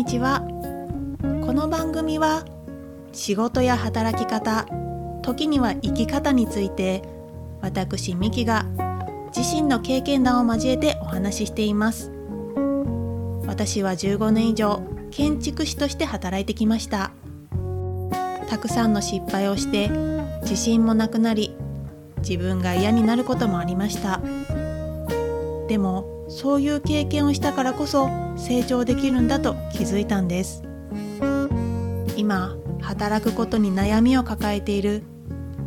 にちは。この番組は仕事や働き方時には生き方について私ミキが自身の経験談を交えてお話ししています。私は15年以上建築士として働いてきました。たくさんの失敗をして自信もなくなり自分が嫌になることもありました。でもそういう経験をしたからこそ成長できるんだと気づいたんです。今働くことに悩みを抱えている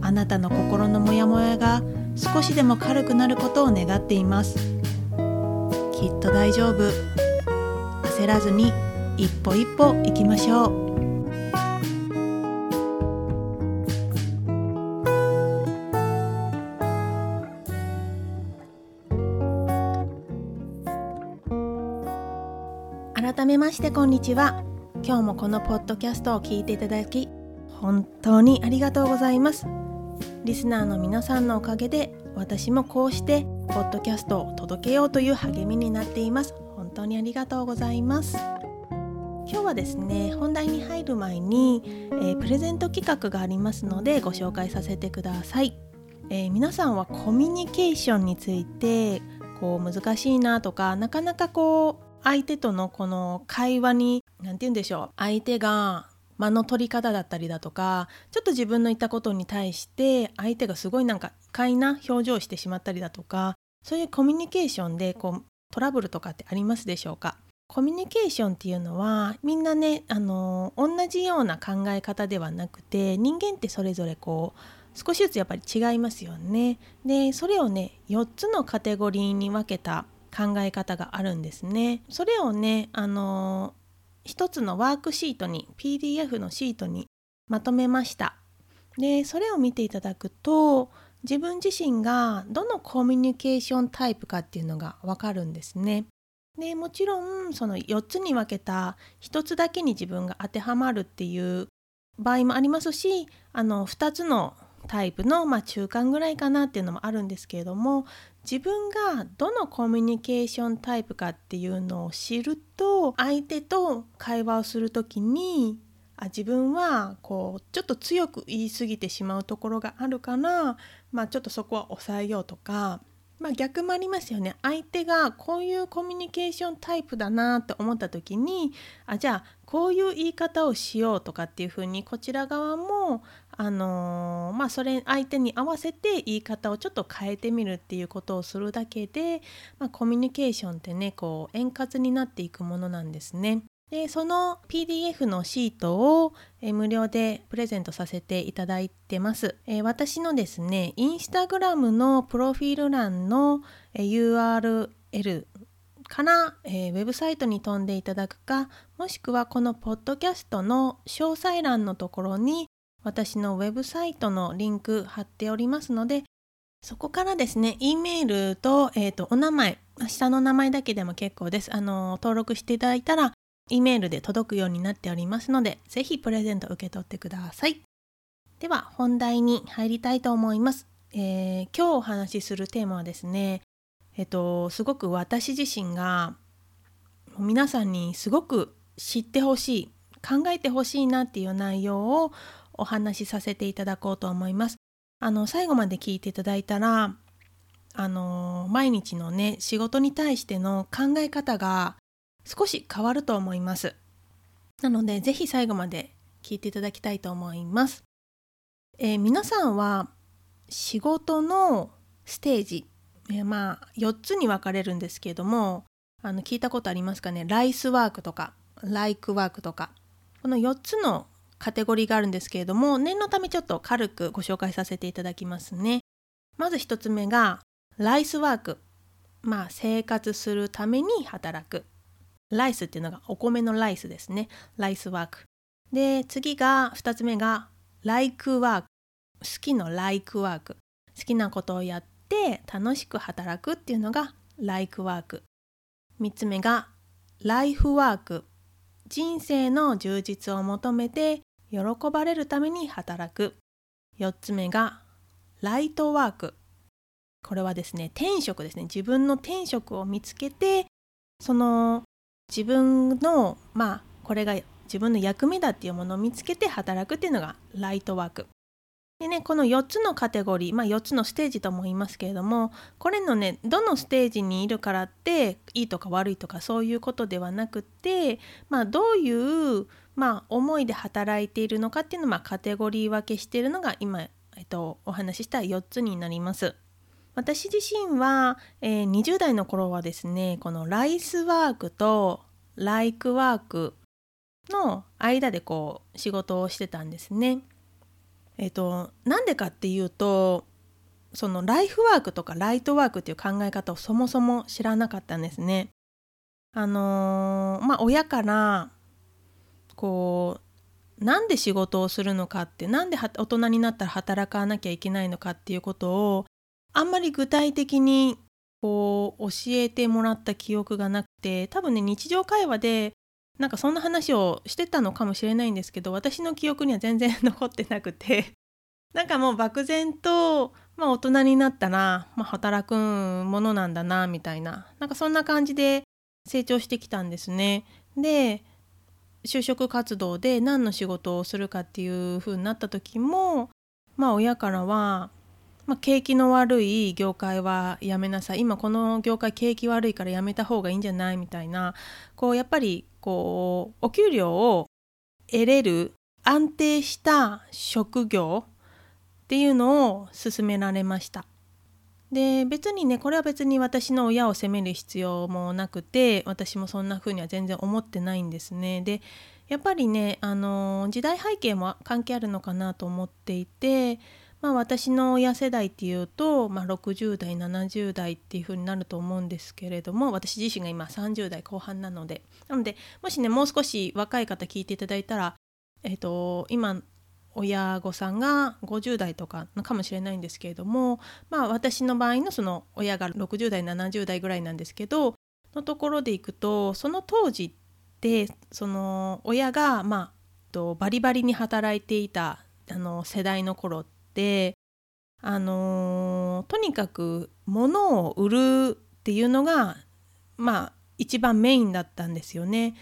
あなたの心のモヤモヤが少しでも軽くなることを願っています。きっと大丈夫。焦らずに一歩一歩行きましょう。ましてこんにちは。今日もこのポッドキャストを聞いていただき本当にありがとうございます。リスナーの皆さんのおかげで私もこうしてポッドキャストを届けようという励みになっています。本当にありがとうございます。今日はですね本題に入る前に、えー、プレゼント企画がありますのでご紹介させてください、えー、皆さんはコミュニケーションについてこう難しいなとかなかなかこう相手とのこの会話に何て言うんでしょう相手が間の取り方だったりだとかちょっと自分の言ったことに対して相手がすごいなんか不快な表情をしてしまったりだとかそういうコミュニケーションでこうトラブルとかってありますでしょうか？コミュニケーションっていうのはみんなねあの同じような考え方ではなくて人間ってそれぞれこう少しずつやっぱり違いますよね。でそれをね4つのカテゴリーに分けた考え方があるんですね。それをねあの一つのワークシートに PDF のシートにまとめました。でそれを見ていただくと自分自身がどのコミュニケーションタイプかっていうのがわかるんですね。でもちろんその4つに分けた1つだけに自分が当てはまるっていう場合もありますしあの2つのタイプの、まあ、中間ぐらいかなっていうのもあるんですけれども自分がどのコミュニケーションタイプかっていうのを知ると相手と会話をする時にあ自分はこうちょっと強く言い過ぎてしまうところがあるから、まあ、ちょっとそこは抑えようとか、まあ、逆もありますよね。相手がこういうコミュニケーションタイプだなって思った時にあじゃあこういう言い方をしようとかっていうふうにこちら側もあのー、まあそれ相手に合わせて言い方をちょっと変えてみるっていうことをするだけで、まあ、コミュニケーションってねこう円滑になっていくものなんですね。でその PDF のシートを、え無料でプレゼントさせていただいてます。え私のですねインスタグラムのプロフィール欄の、え URL から、えー、ウェブサイトに飛んでいただくかもしくはこのポッドキャストの詳細欄のところに私のウェブサイトのリンク貼っておりますので、そこからですね、E メールと、え、ー、と、お名前、下の名前だけでも結構です。あの、登録していただいたら、E メールで届くようになっておりますので、ぜひプレゼント受け取ってください。では、本題に入りたいと思います。えー、今日お話しするテーマはですね、えっと、すごく私自身が皆さんにすごく知ってほしい考えてほしいなっていう内容をお話しさせていただこうと思います。あの最後まで聞いていただいたらあの毎日のね仕事に対しての考え方が少し変わると思います。なので是非最後まで聞いていただきたいと思います。えー、皆さんは仕事のステージ、えー、まあ4つに分かれるんですけれどもあの聞いたことありますかね？ライスワークとかライクワークとかこの4つのカテゴリーがあるんですけれども念のためちょっと軽くご紹介させていただきますね。まず1つ目がライスワーク。まあ生活するために働く。ライスっていうのがお米のライスですね。ライスワーク。で次が2つ目がライクワーク。好きのライクワーク。好きなことをやって楽しく働くっていうのがライクワーク。3つ目がライフワーク。人生の充実を求めて喜ばれるために働く。4つ目がライトワーク。これはですね転職ですね。自分の転職を見つけてその自分のまあこれが自分の役目だっていうものを見つけて働くっていうのがライトワーク。でねこの4つのカテゴリー、まあ、4つのステージとも言いますけれどもこれのねどのステージにいるからっていいとか悪いとかそういうことではなくて、まあ、どういうまあ、思いで働いているのかっていうのを、カテゴリー分けしているのが今、えっと、お話しした4つになります。私自身は、えー、20代の頃はですねこのライスワークとライクワークの間でこう仕事をしてたんですね。えっ、となんでかっていうとそのライフワークとかライトワークっていう考え方をそもそも知らなかったんですね。あのー、まあ親からこうなんで仕事をするのかってなんで大人になったら働かなきゃいけないのかっていうことをあんまり具体的にこう教えてもらった記憶がなくて多分ね日常会話でなんかそんな話をしてたのかもしれないんですけど私の記憶には全然残ってなくて なんかもう漠然と、まあ、大人になったら、まあ、働くものなんだなみたいななんかそんな感じで成長してきたんですね。で就職活動で何の仕事をするかっていう風になった時もまあ親からは、まあ、景気の悪い業界はやめなさい今この業界景気悪いからやめた方がいいんじゃないみたいなこうやっぱりこうお給料を得れる安定した職業っていうのを勧められました。で別にねこれは別に私の親を責める必要もなくて私もそんな風には全然思ってないんですね。でやっぱりねあの時代背景も関係あるのかなと思っていて、まあ、私の親世代っていうと、まあ、60代70代っていう風になると思うんですけれども私自身が今30代後半なのでなのでもしねもう少し若い方聞いていただいたらえっ、と今親御さんが50代とかかもしれないんですけれどもまあ私の場合のその親が60代70代ぐらいなんですけどのところでいくとその当時ってその親がまあバリバリに働いていたあの世代の頃ってあのとにかく物を売るっていうのがまあ一番メインだったんですよね。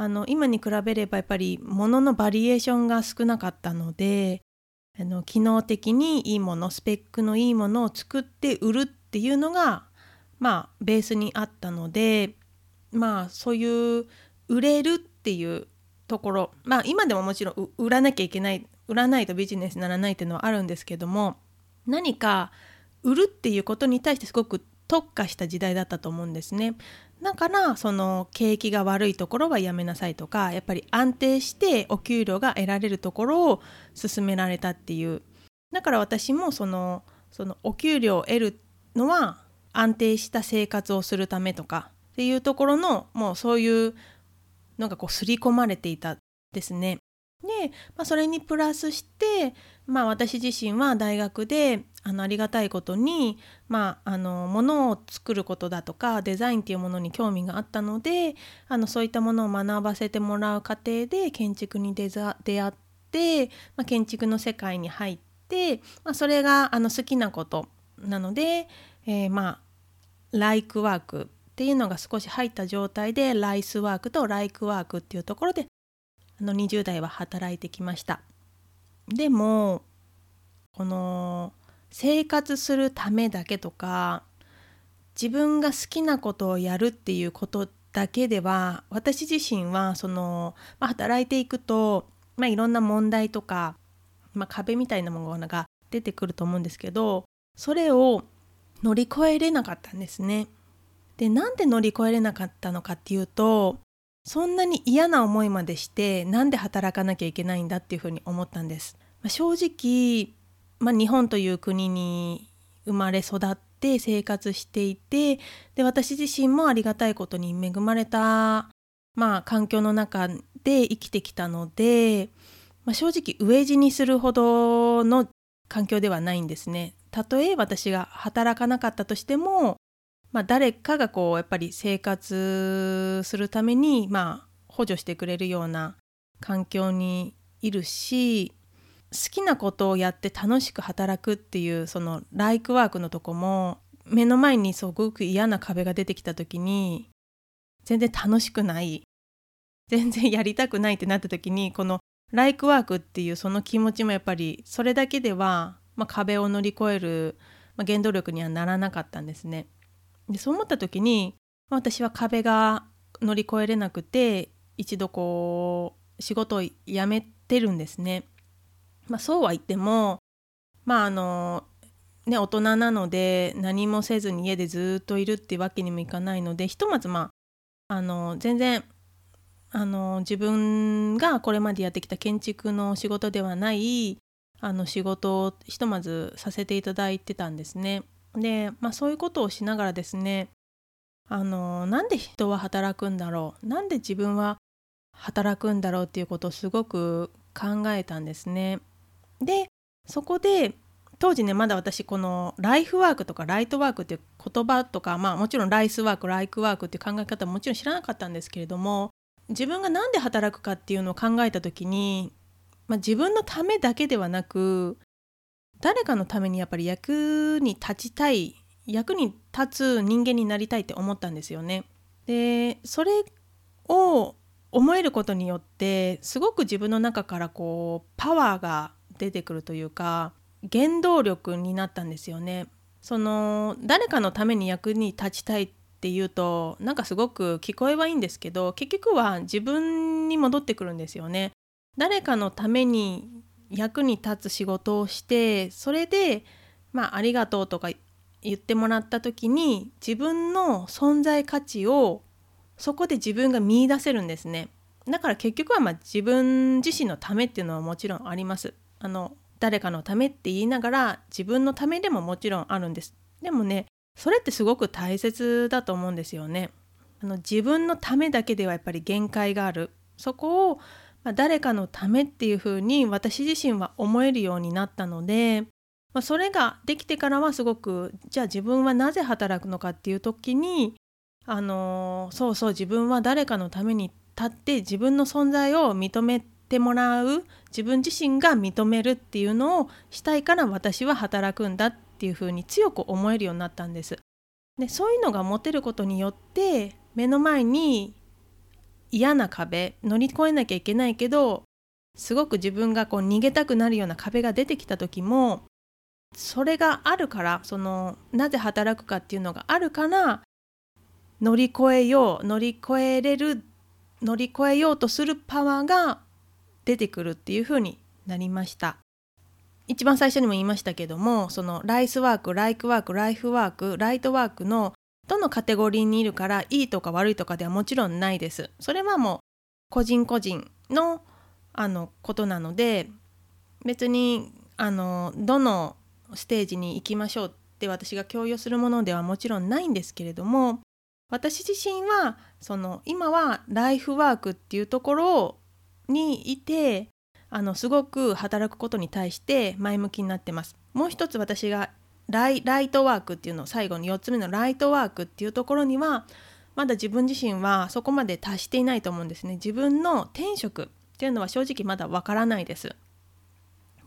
あの今に比べればやっぱり物のバリエーションが少なかったのであの機能的にいいものスペックのいいものを作って売るっていうのがまあベースにあったのでまあそういう売れるっていうところまあ今でももちろん売らなきゃいけない売らないとビジネスにならないっていうのはあるんですけども何か売るっていうことに対してすごく特化した時代だったと思うんですね。だからその景気が悪いところはやめなさいとかやっぱり安定してお給料が得られるところを勧められたっていうだから私もそのそのお給料を得るのは安定した生活をするためとかっていうところのもうそういうのがこう刷り込まれていたですね。で、まあ、それにプラスして、まあ、私自身は大学であのありがたいことに、まあ、あの物を作ることだとかデザインっていうものに興味があったのであのそういったものを学ばせてもらう過程で建築に出会って、まあ、建築の世界に入って、まあ、それがあの好きなことなので、えー、まあライクワークっていうのが少し入った状態でライスワークとライクワークっていうところであの20代は働いてきましたでもこの生活するためだけとか自分が好きなことをやるっていうことだけでは私自身はその、まあ、働いていくと、まあ、いろんな問題とか、まあ、壁みたいなものが出てくると思うんですけどそれを乗り越えれなかったんですね。でなんで乗り越えれなかったのかっていうとそんなに嫌な思いまでしてなんで働かなきゃいけないんだっていうふうに思ったんです。まあ、正直、まあ、日本という国に生まれ育って生活していてで私自身もありがたいことに恵まれた、まあ、環境の中で生きてきたので、まあ、正直飢え死にするほどの環境ではないんですね。たとえ私が働かなかったとしてもまあ、誰かがこうやっぱり生活するためにまあ補助してくれるような環境にいるし好きなことをやって楽しく働くっていうそのライクワークのとこも目の前にすごく嫌な壁が出てきた時に全然楽しくない全然やりたくないってなった時にこのライクワークっていうその気持ちもやっぱりそれだけでは、まあ、壁を乗り越える、まあ、原動力にはならなかったんですね。でそう思った時に私は壁が乗り越えれなくて一度こう仕事を辞めてるんですね。まあ、そうは言ってもまああのね大人なので何もせずに家でずっといるっていうわけにもいかないのでひとまずまああの全然あの自分がこれまでやってきた建築の仕事ではないあの仕事をひとまずさせていただいてたんですね。で、まあ、そういうことをしながらですねあのなんで人は働くんだろうなんで自分は働くんだろうっていうことをすごく考えたんですね。でそこで当時ねまだ私このライフワークとかライトワークっていう言葉とかまあもちろんライスワークライクワークっていう考え方ももちろん知らなかったんですけれども自分が何で働くかっていうのを考えた時に、まあ、自分のためだけではなく誰かのためにやっぱり役に立ちたい役に立つ人間になりたいって思ったんですよね。でそれを思えることによってすごく自分の中からこうパワーが出てくるというか原動力になったんですよね。その誰かのために役に立ちたいっていうとなんかすごく聞こえはいいんですけど結局は自分に戻ってくるんですよね。誰かのために役に立つ仕事をしてそれでまあありがとうとか言ってもらった時に自分の存在価値をそこで自分が見いだせるんですね。だから結局はま自分自身のためっていうのはもちろんあります。あの誰かのためって言いながら自分のためでももちろんあるんですでもねそれってすごく大切だと思うんですよねあの自分のためだけではやっぱり限界があるそこを、まあ、誰かのためっていうふうに私自身は思えるようになったので、まあ、それができてからはすごくじゃあ自分はなぜ働くのかっていう時にあのそうそう自分は誰かのために立って自分の存在を認めてもらう自分自身が認めるっていうのをしたいから私は働くんだっていうふうに強く思えるようになったんです。でそういうのが持てることによって目の前に嫌な壁乗り越えなきゃいけないけどすごく自分がこう逃げたくなるような壁が出てきた時もそれがあるからそのなぜ働くかっていうのがあるから乗り越えよう乗り越えれる乗り越えようとするパワーが出てくるっていう風になりました。一番最初にも言いましたけどもそのライスワークライクワークライフワークライトワークのどのカテゴリーにいるからいいとか悪いとかではもちろんないですそれはもう個人個人のあのことなので別にあのどのステージに行きましょうって私が共有するものではもちろんないんですけれども私自身はその今はライフワークっていうところにいてあのすごく働くことに対して前向きになってます。もう一つ私がライライトワークっていうの最後に4つ目のライトワークっていうところにはまだ自分自身はそこまで達していないと思うんですね。自分の転職っていうのは正直まだわからないです。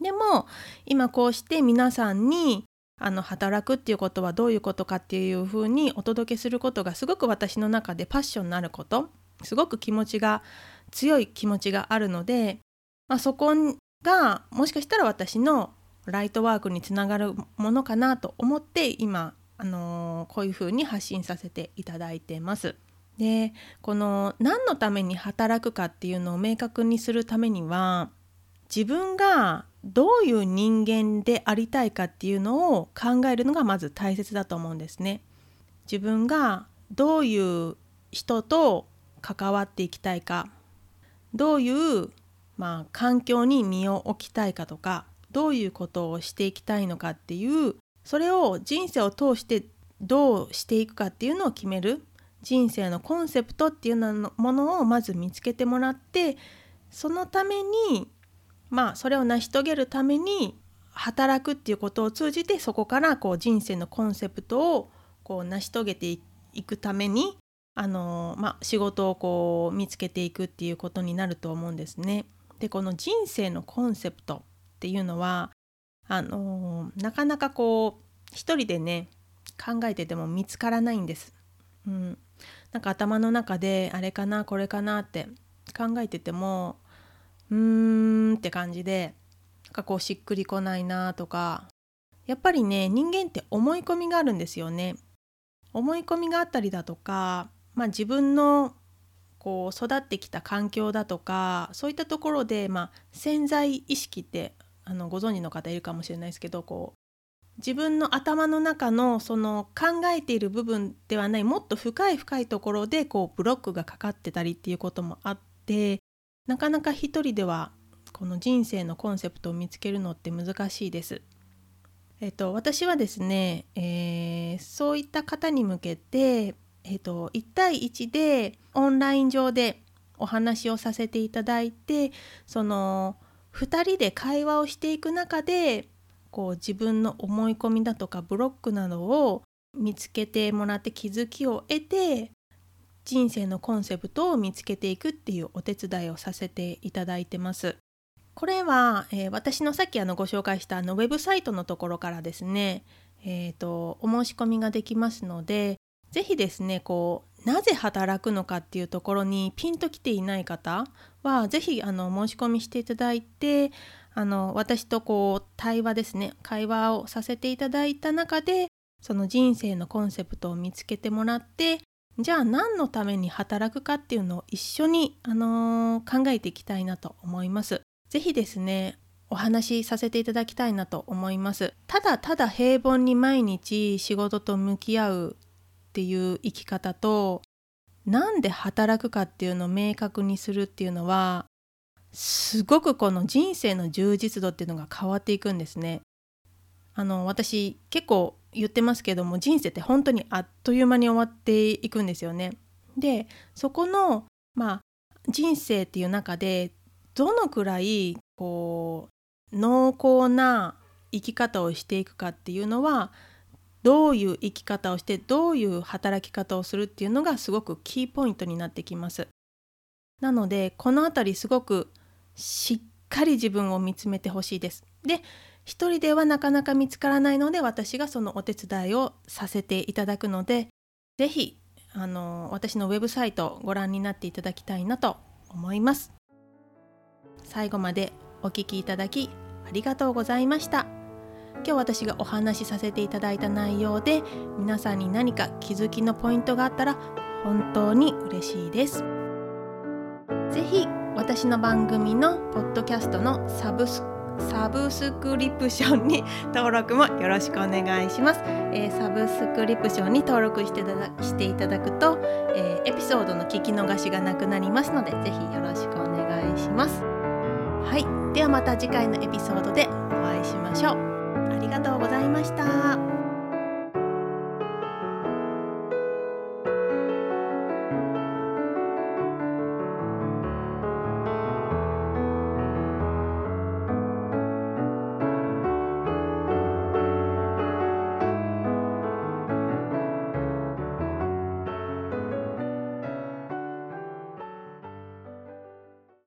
でも今こうして皆さんにあの働くっていうことはどういうことかっていうふうにお届けすることがすごく私の中でパッションになることすごく気持ちが強い気持ちがあるので、まあ、そこがもしかしたら私のライトワークにつながるものかなと思って今、あのー、こういうふうに発信させていただいてます。でこの何のために働くかっていうのを明確にするためには自分がどういう人間でありたいかっていうのを考えるのがまず大切だと思うんですね。自分がどういう人と関わっていきたいかどういう、まあ、環境に身を置きたいかとかどういうことをしていきたいのかっていうそれを人生を通してどうしていくかっていうのを決める人生のコンセプトっていうものをまず見つけてもらってそのためにまあそれを成し遂げるために働くっていうことを通じてそこからこう人生のコンセプトをこう成し遂げていくためにあのまあ、仕事をこう見つけていくっていうことになると思うんですね。でこの人生のコンセプトっていうのはあのなかなかこう一人でね考えてても見つからないんです。うん、なんか頭の中であれかなこれかなって考えててもうーんって感じでなんかこうしっくりこないなとかやっぱりね人間って思い込みがあるんですよね。思い込みがあったりだとか、まあ、自分のこう育ってきた環境だとかそういったところで、まあ、潜在意識ってあのご存知の方いるかもしれないですけどこう自分の頭の中のその考えている部分ではないもっと深い深いところでこうブロックがかかってたりっていうこともあってなかなか一人ではこの人生のコンセプトを見つけるのって難しいです。えっと、私はですね、えー、そういった方に向けて、えっと、1対1でオンライン上でお話をさせていただいてその2人で会話をしていく中でこう自分の思い込みだとかブロックなどを見つけてもらって気づきを得て人生のコンセプトを見つけていくっていうお手伝いをさせていただいてます。これは、えー、私のさっきあのご紹介したあのウェブサイトのところからですね、えーと、お申し込みができますので是非ですねこうなぜ働くのかっていうところにピンときていない方は是非あの申し込みしていただいてあの私とこう対話ですね会話をさせていただいた中でその人生のコンセプトを見つけてもらってじゃあ何のために働くかっていうのを一緒に、あのー、考えていきたいなと思います。ぜひですねお話しさせていただきたいなと思いますただただ平凡に毎日仕事と向き合うっていう生き方となんで働くかっていうのを明確にするっていうのはすごくこの人生の充実度っていうのが変わっていくんですね。あの私結構言ってますけども人生って本当にあっという間に終わっていくんですよね。でそこのまあ人生っていう中でどのくらいこう濃厚な生き方をしていくかっていうのはどういう生き方をしてどういう働き方をするっていうのがすごくキーポイントになってきます。なのでこの辺りすごくしっかり自分を見つめてほしいです。で一人ではなかなか見つからないので私がそのお手伝いをさせていただくので是非あの私のウェブサイトをご覧になっていただきたいなと思います。最後までお聴きいただきありがとうございました今日私がお話しさせていただいた内容で皆さんに何か気づきのポイントがあったら本当に嬉しいです是非私の番組のポッドキャストのサブスサブスクリプションに 登録もよろしくお願いします。えー、サブスクリプションに登録していただしていただくと、えー、エピソードの聞き逃しがなくなりますので、ぜひよろしくお願いします。はいではまた次回のエピソードでお会いしましょうありがとうございました。